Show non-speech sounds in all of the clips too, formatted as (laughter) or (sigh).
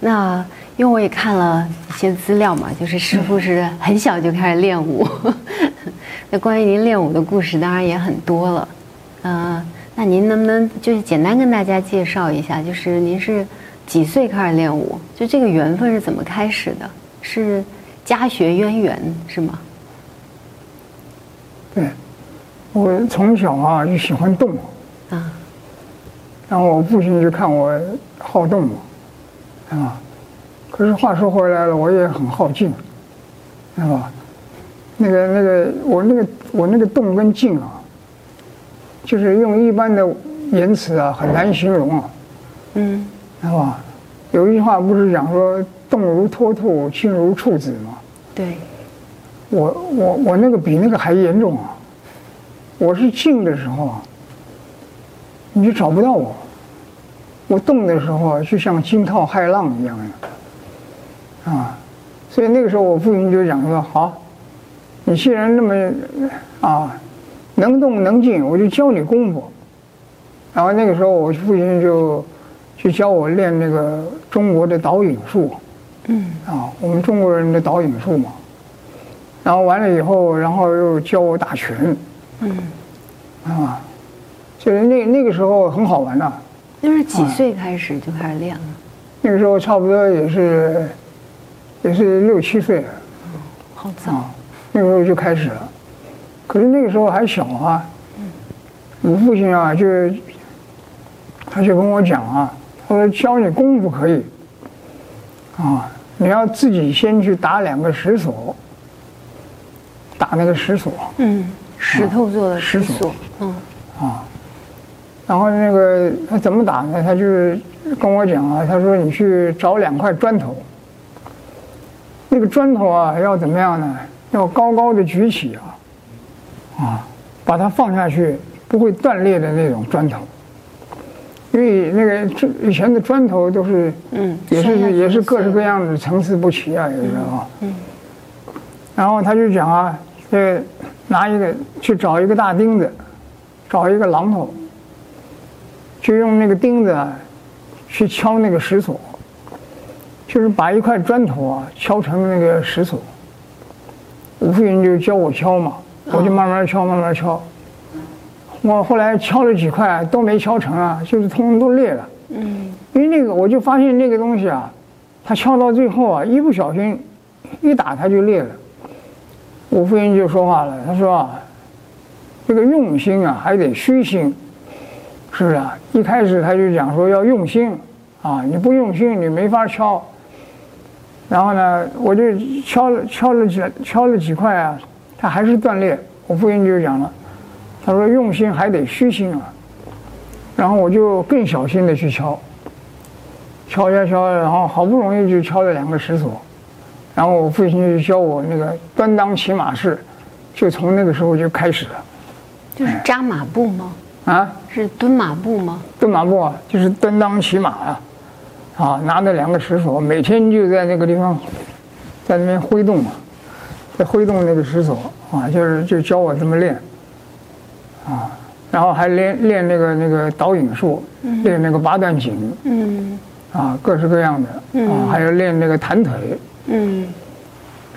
那因为我也看了一些资料嘛，就是师傅是很小就开始练武。(laughs) 那关于您练武的故事，当然也很多了。嗯、呃，那您能不能就是简单跟大家介绍一下，就是您是几岁开始练武？就这个缘分是怎么开始的？是家学渊源是吗？对，我从小啊就喜欢动。啊。然后我父亲就看我好动嘛。啊，可是话说回来了，我也很好静，是吧？那个、那个，我那个、我那个动跟静啊，就是用一般的言辞啊，很难形容啊。嗯，是吧？有一句话不是讲说“动如脱兔，静如处子”吗？对。我我我那个比那个还严重啊！我是静的时候，你就找不到我。我动的时候就像惊涛骇浪一样的，啊，所以那个时候我父亲就讲说：“好，你既然那么啊能动能静，我就教你功夫。”然后那个时候我父亲就去教我练那个中国的导引术，嗯，啊，我们中国人的导引术嘛。然后完了以后，然后又教我打拳，嗯，啊，就是那那个时候很好玩的。那是几岁开始就开始练了？啊，那个时候差不多也是，也是六七岁。哦，好早。啊，那个时候就开始了，可是那个时候还小啊。嗯。我父亲啊，就他就跟我讲啊，他说教你功夫可以，啊，你要自己先去打两个石锁，打那个石锁。嗯，石头做的石锁。嗯。啊。然后那个他怎么打呢？他就是跟我讲啊，他说你去找两块砖头，那个砖头啊要怎么样呢？要高高的举起啊，啊，把它放下去不会断裂的那种砖头。因为那个以前的砖头都是嗯，也是也是各式各样的层次不齐啊，有的啊。嗯。然后他就讲啊，呃，拿一个去找一个大钉子，找一个榔头。就用那个钉子啊，去敲那个石锁，就是把一块砖头啊敲成那个石锁。我父亲就教我敲嘛，我就慢慢敲，慢慢敲。我后来敲了几块都没敲成啊，就是通通都裂了。嗯。因为那个，我就发现那个东西啊，他敲到最后啊，一不小心一打它就裂了。我父亲就说话了，他说啊，这个用心啊，还得虚心。是不是啊，一开始他就讲说要用心，啊，你不用心你没法敲。然后呢，我就敲了敲了几敲了几块啊，它还是断裂。我父亲就讲了，他说用心还得虚心啊。然后我就更小心的去敲，敲呀敲，然后好不容易就敲了两个石锁。然后我父亲就教我那个端当骑马式，就从那个时候就开始了。就是扎马步吗？啊，是蹲马步吗？蹲马步啊，就是端当骑马啊，啊，拿着两个石锁，每天就在那个地方，在那边挥动嘛，在挥动那个石锁啊，就是就教我这么练，啊，然后还练练那个那个导引术，嗯、练那个八段锦，嗯，啊，各式各样的，嗯、啊，还有练那个弹腿，嗯，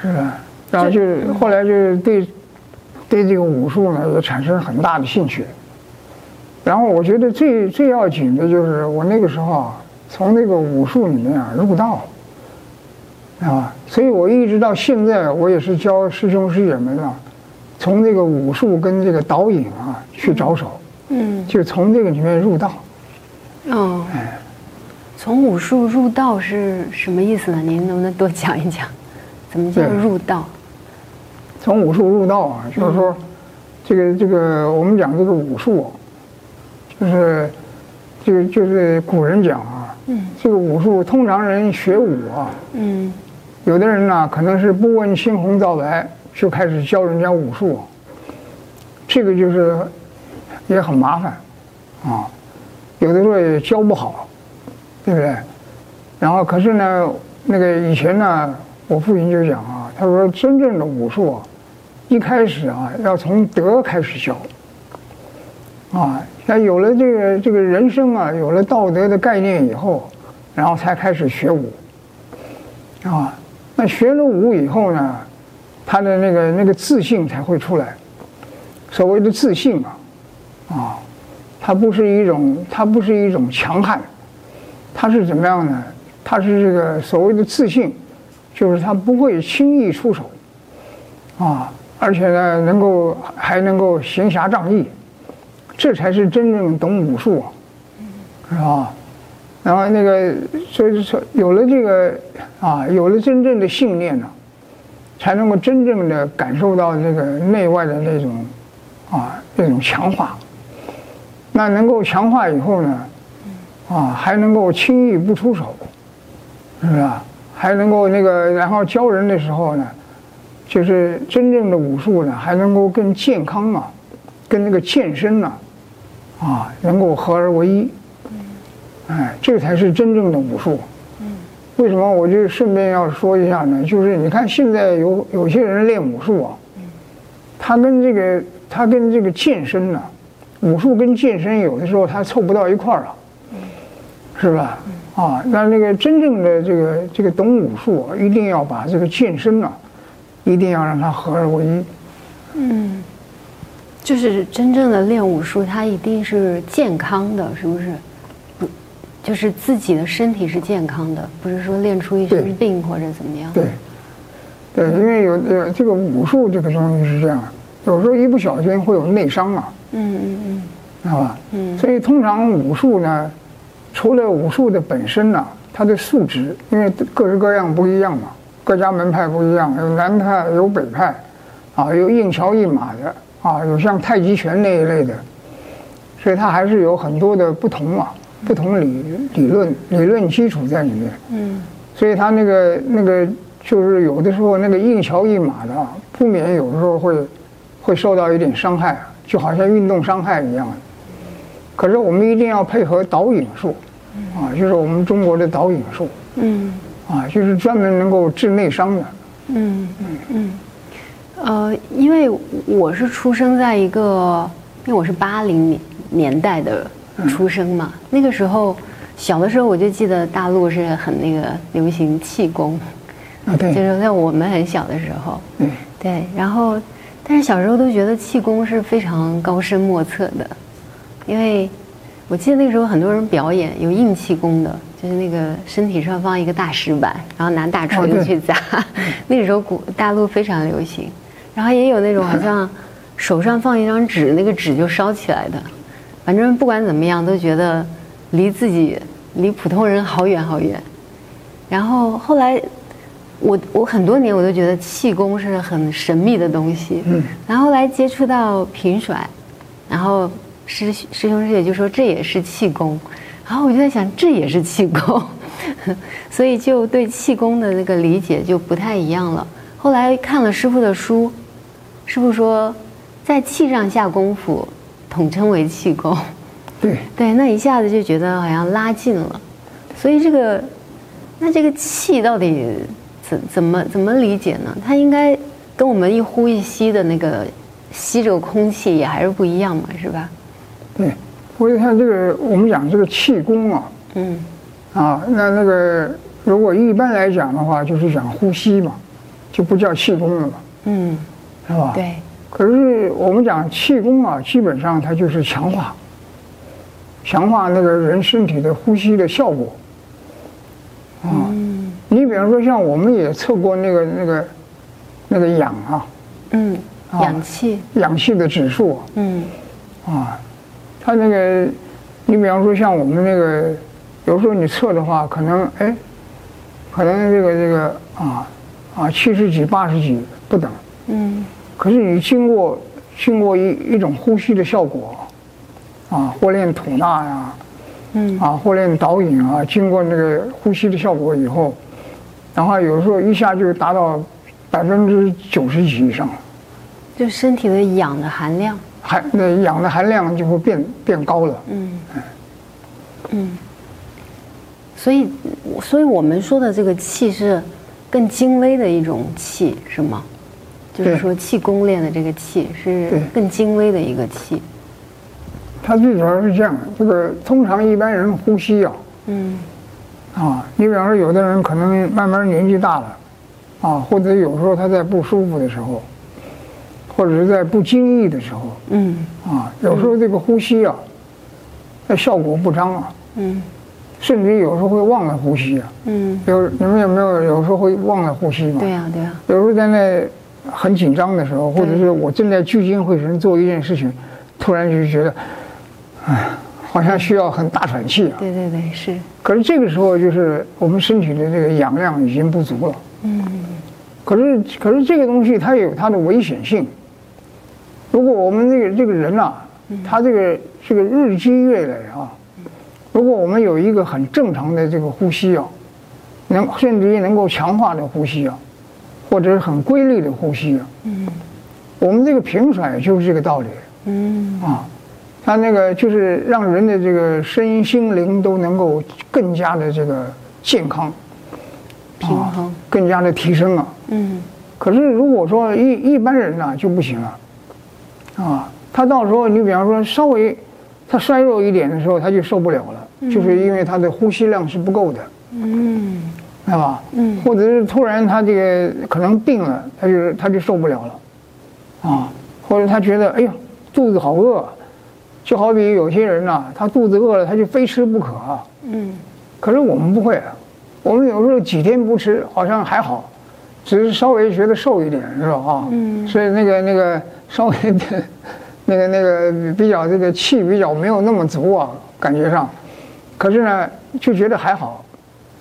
是吧？然后就是后来就是对对这个武术呢，也产生很大的兴趣。然后我觉得最最要紧的就是我那个时候啊，从那个武术里面啊入道，啊，所以我一直到现在我也是教师兄师姐们啊，从这个武术跟这个导引啊去着手，嗯，就从这个里面入道。哦，哎，从武术入道是什么意思呢？您能不能多讲一讲？怎么叫入道？从武术入道啊，就是说，这个这个我们讲这个武术。就是，这个就是古人讲啊，嗯，这个武术通常人学武啊，嗯，有的人呢可能是不问青红皂白就开始教人家武术，这个就是也很麻烦，啊，有的时候也教不好，对不对？然后可是呢，那个以前呢，我父亲就讲啊，他说真正的武术啊，一开始啊要从德开始教，啊。那有了这个这个人生啊，有了道德的概念以后，然后才开始学武，啊，那学了武以后呢，他的那个那个自信才会出来。所谓的自信啊，啊，它不是一种，它不是一种强悍，它是怎么样呢？它是这个所谓的自信，就是他不会轻易出手，啊，而且呢，能够还能够行侠仗义，这才是真正懂武术啊，是吧？然后那个，所以说有了这个啊，有了真正的信念呢，才能够真正的感受到这个内外的那种啊那种强化。那能够强化以后呢，啊还能够轻易不出手，是吧？还能够那个，然后教人的时候呢，就是真正的武术呢，还能够更健康啊，跟那个健身呢，啊能够合而为一。哎，这才是真正的武术。嗯，为什么我就顺便要说一下呢？就是你看现在有有些人练武术啊，他跟这个他跟这个健身呢，武术跟健身有的时候他凑不到一块儿了，是吧？啊，那那个真正的这个这个懂武术啊，一定要把这个健身呢，一定要让它合而为一。嗯，就是真正的练武术，它一定是健康的，是不是？不就是自己的身体是健康的，不是说练出一身病或者怎么样。对，对，因为有呃这个武术这个东西是这样，有时候一不小心会有内伤嘛。嗯嗯嗯，知道吧？嗯。所以通常武术呢，除了武术的本身呢，它的素质，因为各式各样不一样嘛，各家门派不一样，有南派有北派，啊，有硬桥硬马的，啊，有像太极拳那一类的，所以它还是有很多的不同啊。不同理理论理论基础在里面，嗯，所以它那个那个就是有的时候那个硬桥硬马的啊，不免有的时候会会受到一点伤害，就好像运动伤害一样。可是我们一定要配合导引术，啊，就是我们中国的导引术，嗯，啊，就是专门能够治内伤的，嗯嗯嗯，呃，因为我是出生在一个，因为我是八零年年代的。出生嘛，那个时候小的时候我就记得大陆是很那个流行气功，啊对，就是在我们很小的时候，对。对，然后但是小时候都觉得气功是非常高深莫测的，因为我记得那个时候很多人表演有硬气功的，就是那个身体上放一个大石板，然后拿大锤子去砸，(laughs) 那个时候古大陆非常流行，然后也有那种好像手上放一张纸，那个纸就烧起来的。反正不管怎么样，都觉得离自己离普通人好远好远。然后后来，我我很多年我都觉得气功是很神秘的东西。嗯。然后来接触到平甩，然后师师兄师姐就说这也是气功，然后我就在想这也是气功，(laughs) 所以就对气功的那个理解就不太一样了。后来看了师傅的书，师父说在气上下功夫。统称为气功，对 (laughs) 对，那一下子就觉得好像拉近了，所以这个，那这个气到底怎怎么怎么理解呢？它应该跟我们一呼一吸的那个吸这个空气也还是不一样嘛，是吧？对，我一看这个，我们讲这个气功啊，嗯，啊，那那个如果一般来讲的话，就是讲呼吸嘛，就不叫气功了嘛，嗯，是吧？对。可是我们讲气功啊，基本上它就是强化，强化那个人身体的呼吸的效果。啊，你比方说像我们也测过那个那个那个氧啊，嗯，氧气，氧气的指数，嗯，啊，它那个，你比方说像我们那个，有时候你测的话，可能哎，可能这个这个啊啊七十几八十几不等，嗯。可是你经过经过一一种呼吸的效果，啊，或练吐纳呀，嗯，啊，或练导引啊，经过那个呼吸的效果以后，然后有时候一下就达到百分之九十几以上，就身体的氧的含量，含那氧的含量就会变变高了，嗯，嗯，所以所以我们说的这个气是更精微的一种气，是吗？就是说，气功练的这个气是更精微的一个气。它最主要是这样，这个通常一般人呼吸啊，嗯，啊，你比方说，有的人可能慢慢年纪大了，啊，或者有时候他在不舒服的时候，或者是在不经意的时候，嗯。啊，有时候这个呼吸啊，那效果不彰啊，嗯。甚至有时候会忘了呼吸啊。嗯，有你们有没有有时候会忘了呼吸嘛？对呀对呀，有时候在那很紧张的时候，或者是我正在聚精会神做一件事情，突然就觉得，哎，好像需要很大喘气啊。对对对是。可是这个时候就是我们身体的这个氧量已经不足了。嗯。可是可是这个东西它有它的危险性。如果我们这个这个人呐，他这个这个日积月累啊。如果我们有一个很正常的这个呼吸啊，能甚至于能够强化的呼吸啊，或者是很规律的呼吸啊，嗯，我们这个平甩就是这个道理，嗯。啊，它那个就是让人的这个身心灵都能够更加的这个健康，平衡，更加的提升啊，嗯，可是如果说一一般人呢就不行了，啊，他到时候你比方说稍微他衰弱一点的时候他就受不了了。就是因为他的呼吸量是不够的，嗯，知道吧？嗯，或者是突然他这个可能病了，他就他就受不了了，啊，或者他觉得哎呀肚子好饿，就好比有些人呐，他肚子饿了他就非吃不可，嗯，可是我们不会，我们有时候几天不吃好像还好，只是稍微觉得瘦一点，是吧？啊，嗯，所以那个那个稍微的，那个那个比较这个气比较没有那么足啊，感觉上。可是呢，就觉得还好，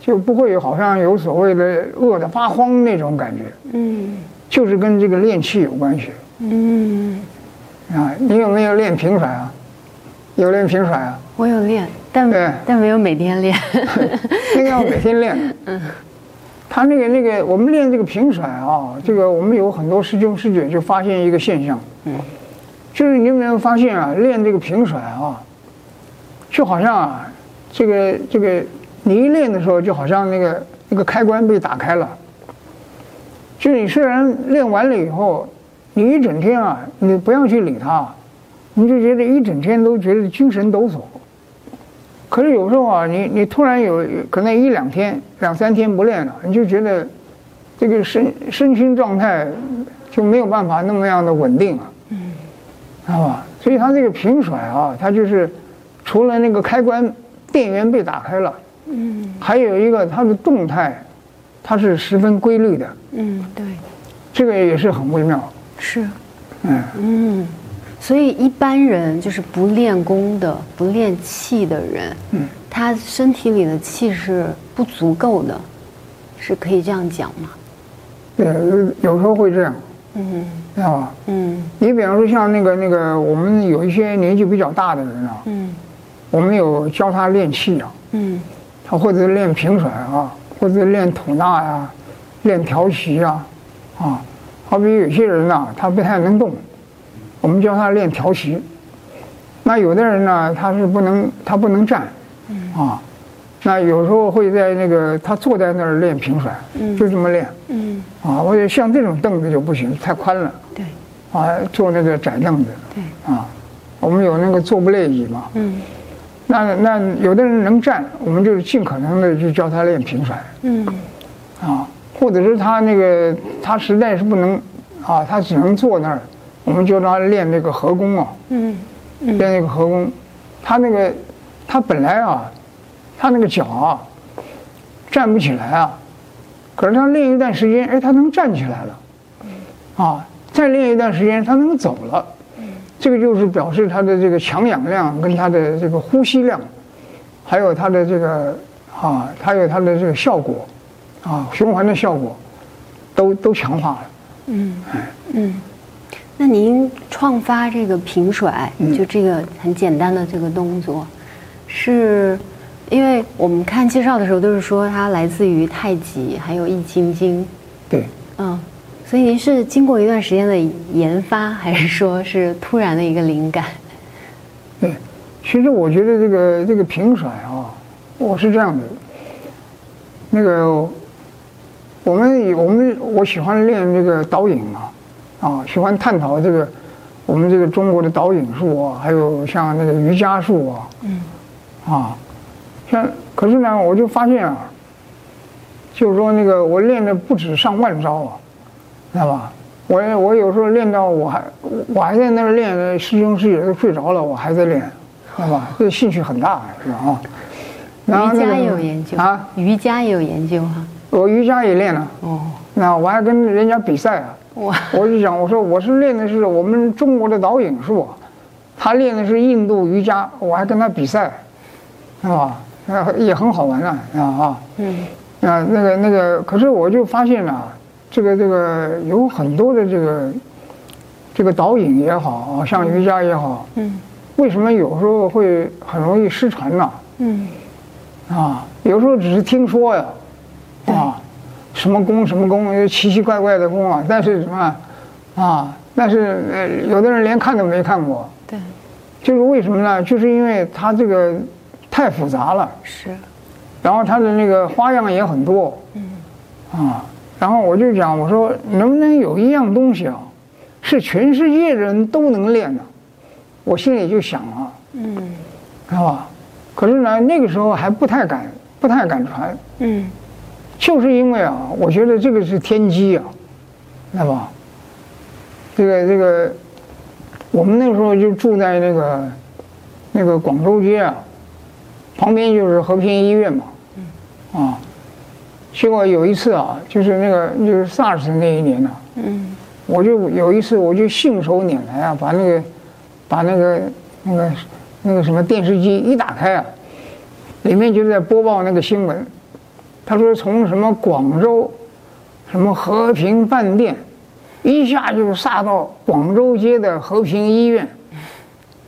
就不会有好像有所谓的饿得发慌那种感觉。嗯，就是跟这个练气有关系。嗯，啊，你有没有练平甩啊？有练平甩啊？我有练，但对但没有每天练。(laughs) 那个要每天练。(laughs) 嗯，他那个那个，我们练这个平甩啊，这个我们有很多师兄师姐就发现一个现象。嗯，就是你有没有发现啊？练这个平甩啊，就好像啊。这个这个，你一练的时候，就好像那个那个开关被打开了。就你虽然练完了以后，你一整天啊，你不要去理它，你就觉得一整天都觉得精神抖擞。可是有时候啊，你你突然有可能一两天、两三天不练了，你就觉得这个身身心状态就没有办法那么样的稳定了，嗯，知道吧？所以它这个平甩啊，它就是除了那个开关。电源被打开了，嗯，还有一个它的动态，它是十分规律的，嗯，对，这个也是很微妙，是，嗯。嗯，所以一般人就是不练功的、不练气的人，嗯，他身体里的气是不足够的，是可以这样讲吗？对，有有时候会这样，嗯，知道吧？嗯，你比方说像那个那个，我们有一些年纪比较大的人啊，嗯。我们有教他练气啊，嗯，他或者练平甩啊，或者练吐纳呀，练调息啊，啊，好比有些人呐，他不太能动，我们教他练调息。那有的人呢，他是不能，他不能站，啊，那有时候会在那个他坐在那儿练平甩，就这么练，嗯，啊，或者像这种凳子就不行，太宽了，对，啊，坐那个窄凳子，对，啊，我们有那个坐不累椅嘛，嗯。那那有的人能站，我们就是尽可能的就教他练平甩，嗯，啊，或者是他那个他实在是不能，啊，他只能坐那儿，我们就让他练那个合弓啊，嗯，练那个合弓，他那个他本来啊，他那个脚啊站不起来啊，可是他练一段时间，哎，他能站起来了，啊，再练一段时间，他能走了。这个就是表示它的这个强氧量跟它的这个呼吸量，还有它的这个啊，还有它的这个效果，啊，循环的效果，都都强化了。嗯嗯，那您创发这个平甩，就这个很简单的这个动作，是因为我们看介绍的时候都是说它来自于太极，还有易筋经。对。嗯。所以您是经过一段时间的研发，还是说是突然的一个灵感？对，其实我觉得这个这个平甩啊，我是这样的。那个，我们我们我喜欢练这个导引啊，啊，喜欢探讨这个我们这个中国的导引术啊，还有像那个瑜伽术啊，嗯，啊，像可是呢，我就发现啊，就是说那个我练的不止上万招啊，知道吧？我我有时候练到我还我还在那儿练，师兄师姐都睡着了，我还在练，知道吧？这兴趣很大，是吧？啊。瑜伽也有研究啊，瑜伽也有研究哈。我瑜伽也练了哦。那我还跟人家比赛啊。我！(laughs) 我就想，我说我是练的是我们中国的导引术，他练的是印度瑜伽，我还跟他比赛，是吧？那也很好玩啊，啊嗯。啊，那个那个，可是我就发现啊，这个这个有很多的这个这个导引也好，像瑜伽也好，嗯，为什么有时候会很容易失传呢？嗯。啊，有时候只是听说呀，啊，什么功什么功，奇奇怪怪的功啊，但是什么，啊，但是呃，有的人连看都没看过。对，就是为什么呢？就是因为它这个太复杂了。是。然后它的那个花样也很多。嗯。啊，然后我就讲，我说能不能有一样东西啊，是全世界人都能练的？我心里就想啊，嗯，是吧？可是呢，那个时候还不太敢，不太敢传。嗯，就是因为啊，我觉得这个是天机啊，知道吧？这个这个，我们那时候就住在那个那个广州街啊，旁边就是和平医院嘛。嗯。啊，结果有一次啊，就是那个就是 SARS 那一年呢。嗯。我就有一次，我就信手拈来啊，把那个把那个那个。那个什么电视机一打开啊，里面就在播报那个新闻，他说从什么广州，什么和平饭店，一下就杀到广州街的和平医院，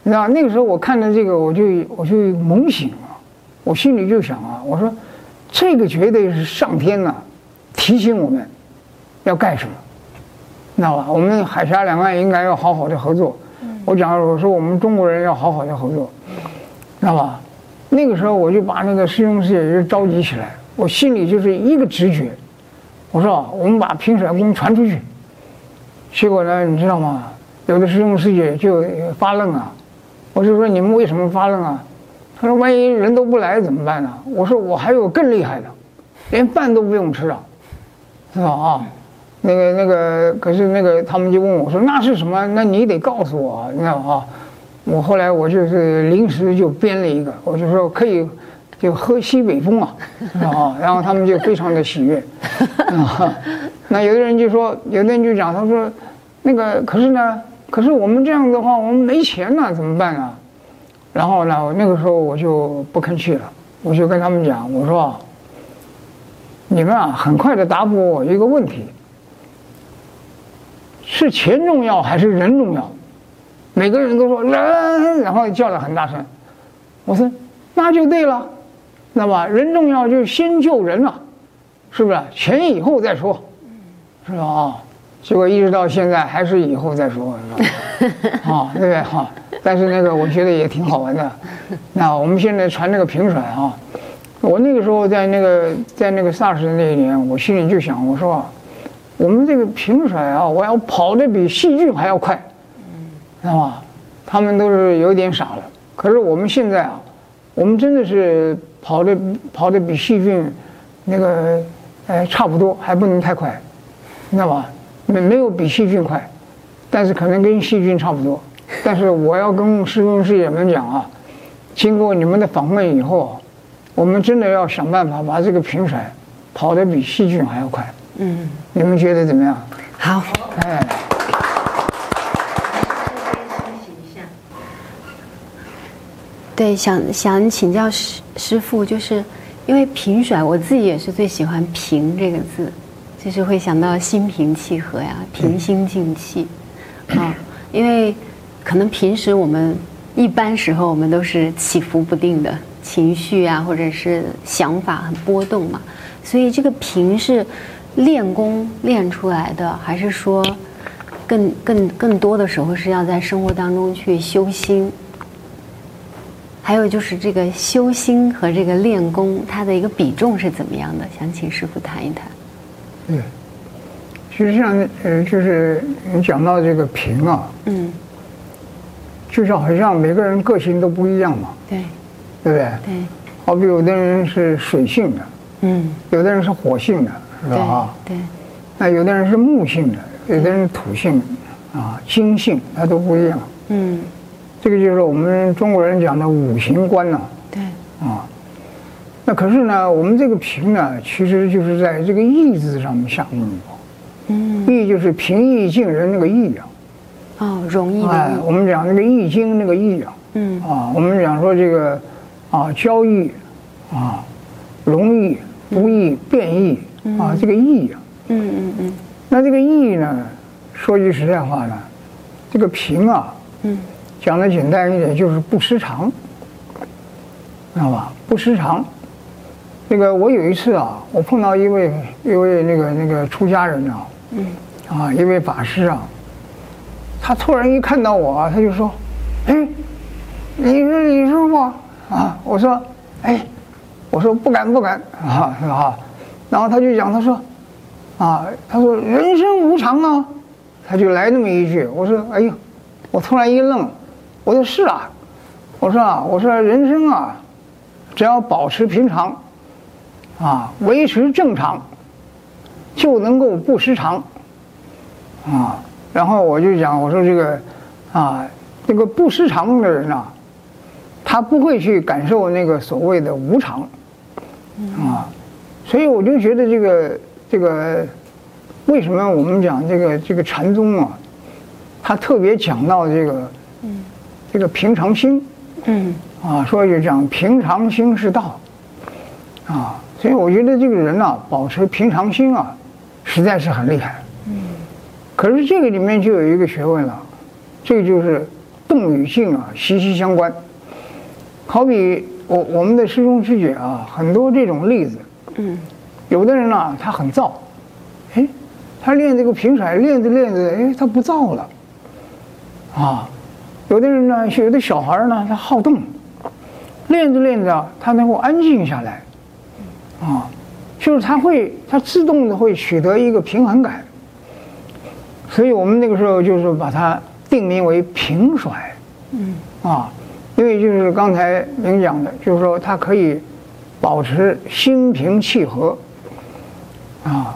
你知道那个时候我看到这个我就我就猛醒了，我心里就想啊，我说这个绝对是上天呐，提醒我们要干什么，知道吧？我们海峡两岸应该要好好的合作。我讲，我说我们中国人要好好的合作，知道吧？那个时候我就把那个师兄师姐就召集起来，我心里就是一个直觉，我说我们把平甩功传出去。结果呢，你知道吗？有的师兄师姐就发愣啊，我就说你们为什么发愣啊？他说万一人都不来怎么办呢？我说我还有更厉害的，连饭都不用吃了，是吧？啊。那个那个，可是那个他们就问我说：“那是什么？那你得告诉我，你知道吗？”我后来我就是临时就编了一个，我就说可以，就喝西北风啊，啊，然后他们就非常的喜悦。(laughs) 啊，那有的人就说，有的人就讲，他说，那个可是呢，可是我们这样的话，我们没钱了，怎么办呢？然后呢，那个时候我就不吭气了，我就跟他们讲，我说，你们啊，很快的答复我一个问题。是钱重要还是人重要？每个人都说人，然后叫得很大声。我说那就对了，那么人重要就先救人了，是不是？钱以后再说，是吧？啊，结果一直到现在还是以后再说，是吧？啊，(laughs) 对不对？哈，但是那个我觉得也挺好玩的。那我们现在传那个平甩啊，我那个时候在那个在那个 SARS 的那一年，我心里就想，我说。我们这个平甩啊，我要跑得比细菌还要快，知道吗？他们都是有点傻了。可是我们现在啊，我们真的是跑得跑得比细菌那个哎差不多，还不能太快，知道吧？没没有比细菌快，但是可能跟细菌差不多。但是我要跟师兄师姐们讲啊，经过你们的访问以后，我们真的要想办法把这个平甩跑得比细菌还要快。嗯，你们觉得怎么样？好，哎。对，想想请教师师傅，就是因为平甩，我自己也是最喜欢“平”这个字，就是会想到心平气和呀，平心静气，啊、嗯，因为可能平时我们一般时候我们都是起伏不定的情绪啊，或者是想法很波动嘛，所以这个“平”是。练功练出来的，还是说更更更多的时候是要在生活当中去修心？还有就是这个修心和这个练功，它的一个比重是怎么样的？想请师傅谈一谈。嗯，实际上，呃，就是你讲到这个平啊，嗯，就是好像每个人个性都不一样嘛，对，对不对？对。好比有的人是水性的，嗯，有的人是火性的，是吧？啊，对，那有的人是木性的，有的人是土性的，啊，金性，它都不一样。嗯，这个就是我们中国人讲的五行观呐、啊。对，啊，那可是呢，我们这个平呢，其实就是在这个易字上面下功夫。嗯，易就是平易近人那个易啊。哦，容易的易。哎，我们讲那个易经那个易啊。嗯。啊，我们讲说这个，啊，交易，啊，容易、不易、变易，啊，这个易啊。嗯嗯嗯。那这个易呢，说句实在话呢，这个平啊，嗯，讲的简单一点就是不失常，知道吧？不失常。那个我有一次啊，我碰到一位一位那个那个出家人啊，嗯，啊，一位法师啊，他突然一看到我啊，他就说：“哎，你是李师傅啊？”我说：“哎，我说不敢不敢啊，是吧？”然后他就讲，他说：“啊，他说人生无常啊。”他就来那么一句，我说：“哎呦！”我突然一愣，我说：“是啊。”我说：“啊，我说人生啊，只要保持平常。”啊，维持正常，就能够不失常。啊，然后我就讲，我说这个，啊，这个不失常的人啊，他不会去感受那个所谓的无常。啊，所以我就觉得这个这个，为什么我们讲这个这个禅宗啊，他特别讲到这个，这个平常心。嗯。啊，说就讲平常心是道。啊。所以我觉得这个人啊，保持平常心啊，实在是很厉害。嗯。可是这个里面就有一个学问了，这个就是动与静啊息息相关。好比我我们的师兄师姐啊，很多这种例子。嗯。有的人呢、啊，他很躁，哎，他练这个平甩，练着练着，哎，他不躁了。啊，有的人呢，有的小孩呢，他好动，练着练着，他能够安静下来。啊，就是它会，它自动的会取得一个平衡感，所以我们那个时候就是把它定名为平甩，嗯，啊，因为就是刚才您讲的，就是说它可以保持心平气和，啊，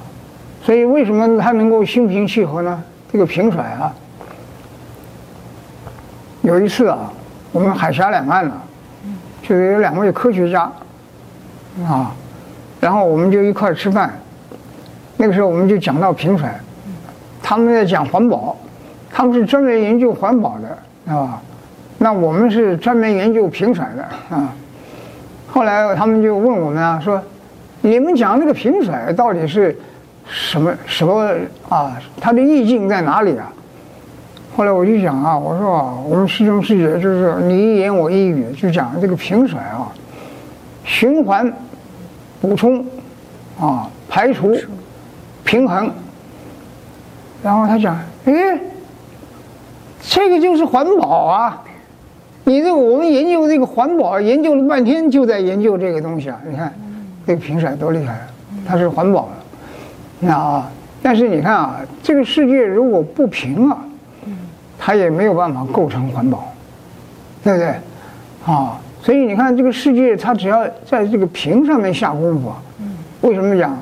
所以为什么它能够心平气和呢？这个平甩啊，有一次啊，我们海峡两岸呢，就是有两位科学家，啊。然后我们就一块吃饭，那个时候我们就讲到平甩，他们在讲环保，他们是专门研究环保的，啊，那我们是专门研究平甩的啊。后来他们就问我们啊，说，你们讲那个平甩到底是什么什么啊？它的意境在哪里啊？后来我就讲啊，我说啊，我们师兄师姐就是你一言我一语，就讲这个平甩啊，循环。补充，啊，排除，平衡，然后他讲，哎，这个就是环保啊！你这个我们研究这个环保，研究了半天就在研究这个东西啊！你看，这个平甩多厉害啊，它是环保的，那啊，但是你看啊，这个世界如果不平啊，它也没有办法构成环保，对不对？啊。所以你看，这个世界它只要在这个平上面下功夫，为什么讲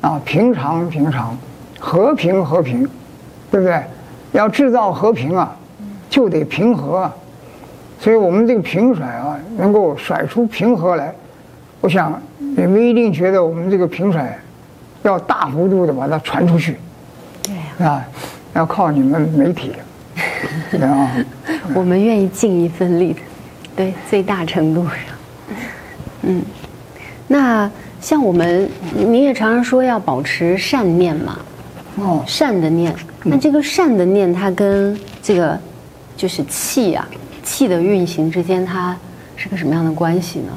啊？平常平常，和平和平，对不对？要制造和平啊，就得平和啊。所以我们这个平甩啊，能够甩出平和来，我想你们一定觉得我们这个平甩要大幅度的把它传出去，对啊，要靠你们媒体，(laughs) 啊，我们愿意尽一份力的。对，最大程度上，(laughs) 嗯，那像我们，你也常常说要保持善念嘛，哦，善的念，那这个善的念，它跟这个就是气啊，气的运行之间，它是个什么样的关系呢？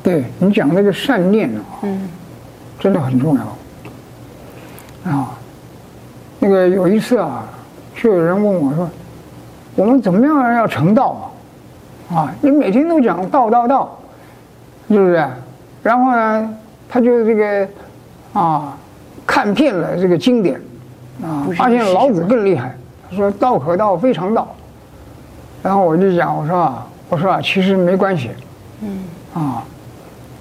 对你讲那个善念啊，嗯，真的很重要。啊。那个有一次啊，就有人问我说，我们怎么样要成道啊？啊，你每天都讲道道道，是不是？然后呢，他就这个啊，看遍了这个经典，啊，发现老子更厉害。他说“道可道，非常道”。然后我就讲，我说啊，我说啊，其实没关系。嗯。啊，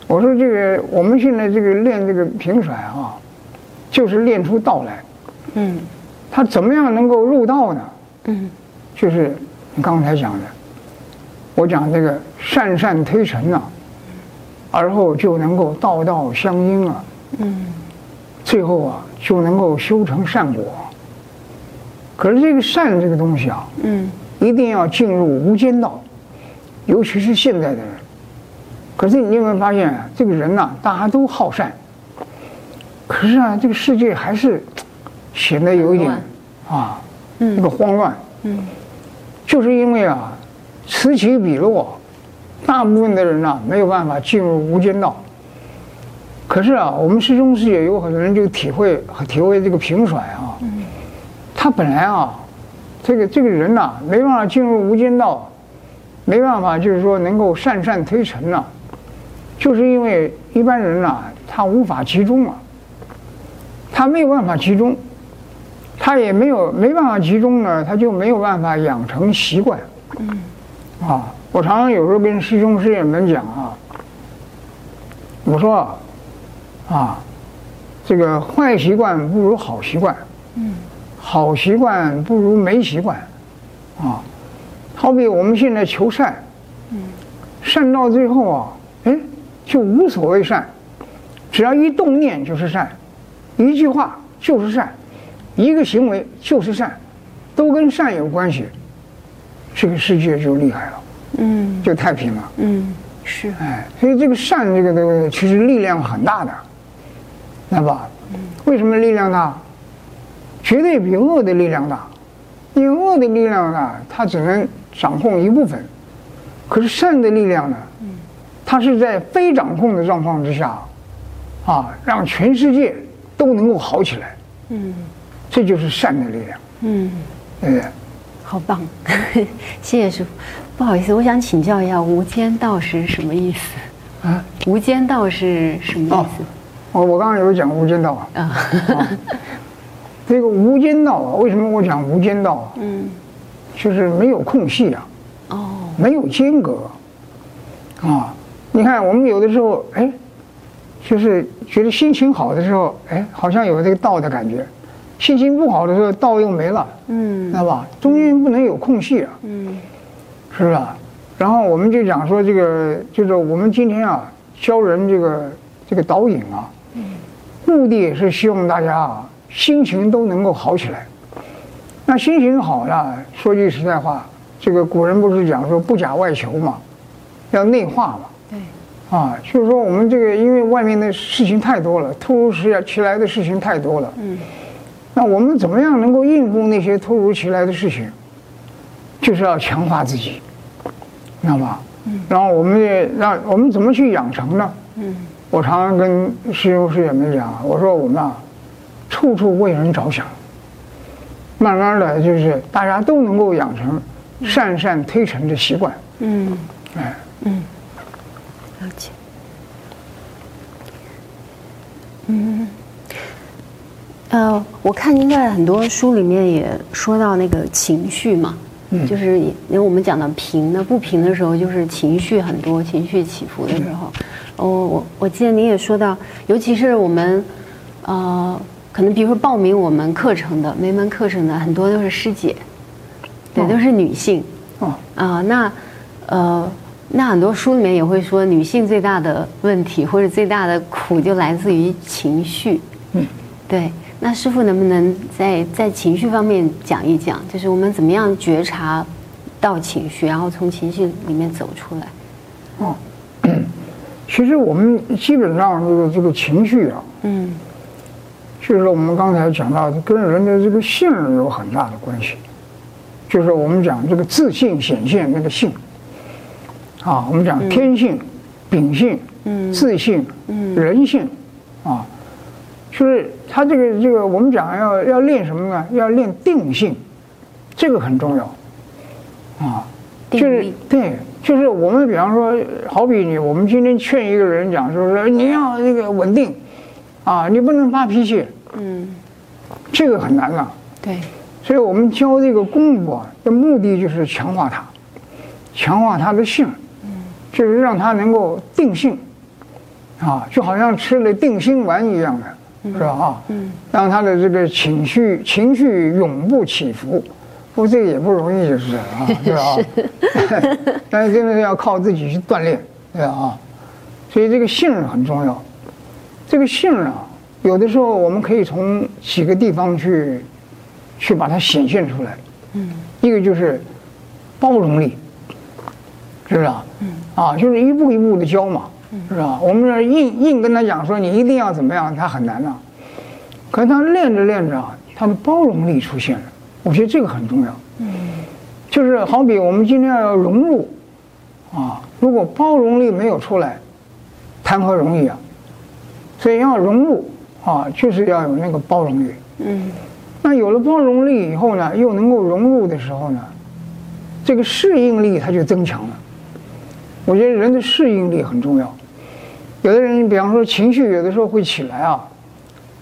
我说这个我们现在这个练这个平甩啊，就是练出道来。嗯，他怎么样能够入道呢？嗯，就是你刚才讲的，我讲这个善善推陈呐、啊，而后就能够道道相应啊。嗯，最后啊就能够修成善果。可是这个善这个东西啊，嗯，一定要进入无间道，尤其是现在的人。可是你有没有发现，这个人呐、啊，大家都好善，可是啊，这个世界还是显得有一点啊，嗯，那个慌乱，嗯，就是因为啊，此起彼落，大部分的人呢、啊，没有办法进入无间道。可是啊，我们师兄师姐有很多人就体会体会这个平甩啊。他本来啊，这个这个人呐、啊，没办法进入无间道，没办法，就是说能够善善推陈呐，就是因为一般人呐、啊，他无法集中啊，他没有办法集中，他也没有没办法集中呢，他就没有办法养成习惯。嗯，啊，我常常有时候跟师兄师姐们讲啊，我说啊，这个坏习惯不如好习惯。嗯。好习惯不如没习惯，啊，好比我们现在求善，嗯，善到最后啊，哎，就无所谓善，只要一动念就是善，一句话就是善，一个行为就是善，都跟善有关系，这个世界就厉害了，嗯，就太平了，嗯，是，哎，所以这个善这个东西其实力量很大的，那吧？为什么力量大？绝对比恶的力量大，因为恶的力量呢，它只能掌控一部分，可是善的力量呢，它是在非掌控的状况之下，啊，让全世界都能够好起来，嗯，这就是善的力量，嗯，对，好棒，(laughs) 谢谢师傅。不好意思，我想请教一下，无间道是什么意思？啊，无间道是什么意思？哦，我刚刚有讲无间道啊。啊。(laughs) 这个无间道啊，为什么我讲无间道啊？嗯，就是没有空隙啊，哦，没有间隔，啊，你看我们有的时候，哎，就是觉得心情好的时候，哎，好像有这个道的感觉；心情不好的时候，道又没了，嗯，知道吧？中间不能有空隙啊，嗯，是啊？然后我们就讲说，这个就是我们今天啊，教人这个这个导引啊，目的也是希望大家啊。心情都能够好起来，那心情好了，说句实在话，这个古人不是讲说不假外求嘛，要内化嘛。对。啊，就是说我们这个因为外面的事情太多了，突如其来的事情太多了。嗯。那我们怎么样能够应付那些突如其来的事情？就是要强化自己，知道吗？嗯。然后我们也让我们怎么去养成呢？嗯。我常常跟师兄师姐们讲，我说我们啊。处处为人着想，慢慢的就是大家都能够养成善善推陈的习惯。嗯，哎，嗯，了解。嗯，呃，我看您在很多书里面也说到那个情绪嘛，嗯，就是因为我们讲到平的不平的时候，就是情绪很多，情绪起伏的时候。哦，我我记得您也说到，尤其是我们，呃。可能比如说报名我们课程的每门课程的很多都是师姐，对，都是女性。哦啊，那呃，那很多书里面也会说，女性最大的问题或者最大的苦就来自于情绪。嗯，对。那师傅能不能在在情绪方面讲一讲，就是我们怎么样觉察到情绪，然后从情绪里面走出来？哦，其实我们基本上这个这个情绪啊，嗯。就是我们刚才讲到的，跟人的这个性有很大的关系。就是我们讲这个自信显现那个性，啊，我们讲天性、秉性、自性、人性，啊，就是他这个这个我们讲要要练什么呢？要练定性，这个很重要，啊，就是对，就是我们比方说，好比你，我们今天劝一个人讲，说说你要那个稳定。啊，你不能发脾气，嗯，这个很难啊。对，所以我们教这个功夫啊，的目的就是强化他，强化他的性，嗯，就是让他能够定性，啊，就好像吃了定心丸一样的，是吧？啊，嗯，让他的这个情绪情绪永不起伏，不过这个也不容易，就是啊，(laughs) 对吧？是 (laughs) 但是真的是要靠自己去锻炼，对吧？啊，所以这个信任很重要。这个信任啊，有的时候我们可以从几个地方去，去把它显现出来。嗯，一个就是包容力，是不是啊？嗯，啊，就是一步一步的教嘛。是吧？我们这硬硬跟他讲说，你一定要怎么样，他很难啊。可是他练着练着啊，他的包容力出现了。我觉得这个很重要。嗯，就是好比我们今天要融入啊，如果包容力没有出来，谈何容易啊？所以要融入啊，就是要有那个包容力。嗯，那有了包容力以后呢，又能够融入的时候呢，这个适应力它就增强了。我觉得人的适应力很重要。有的人，比方说情绪有的时候会起来啊，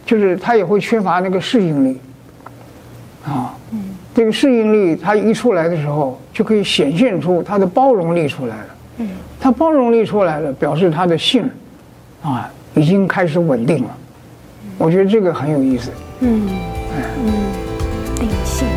就是他也会缺乏那个适应力，啊，这个适应力他一出来的时候，就可以显现出他的包容力出来了。嗯，他包容力出来了，表示他的性，啊，已经开始稳定了。我觉得这个很有意思。嗯，嗯，定性。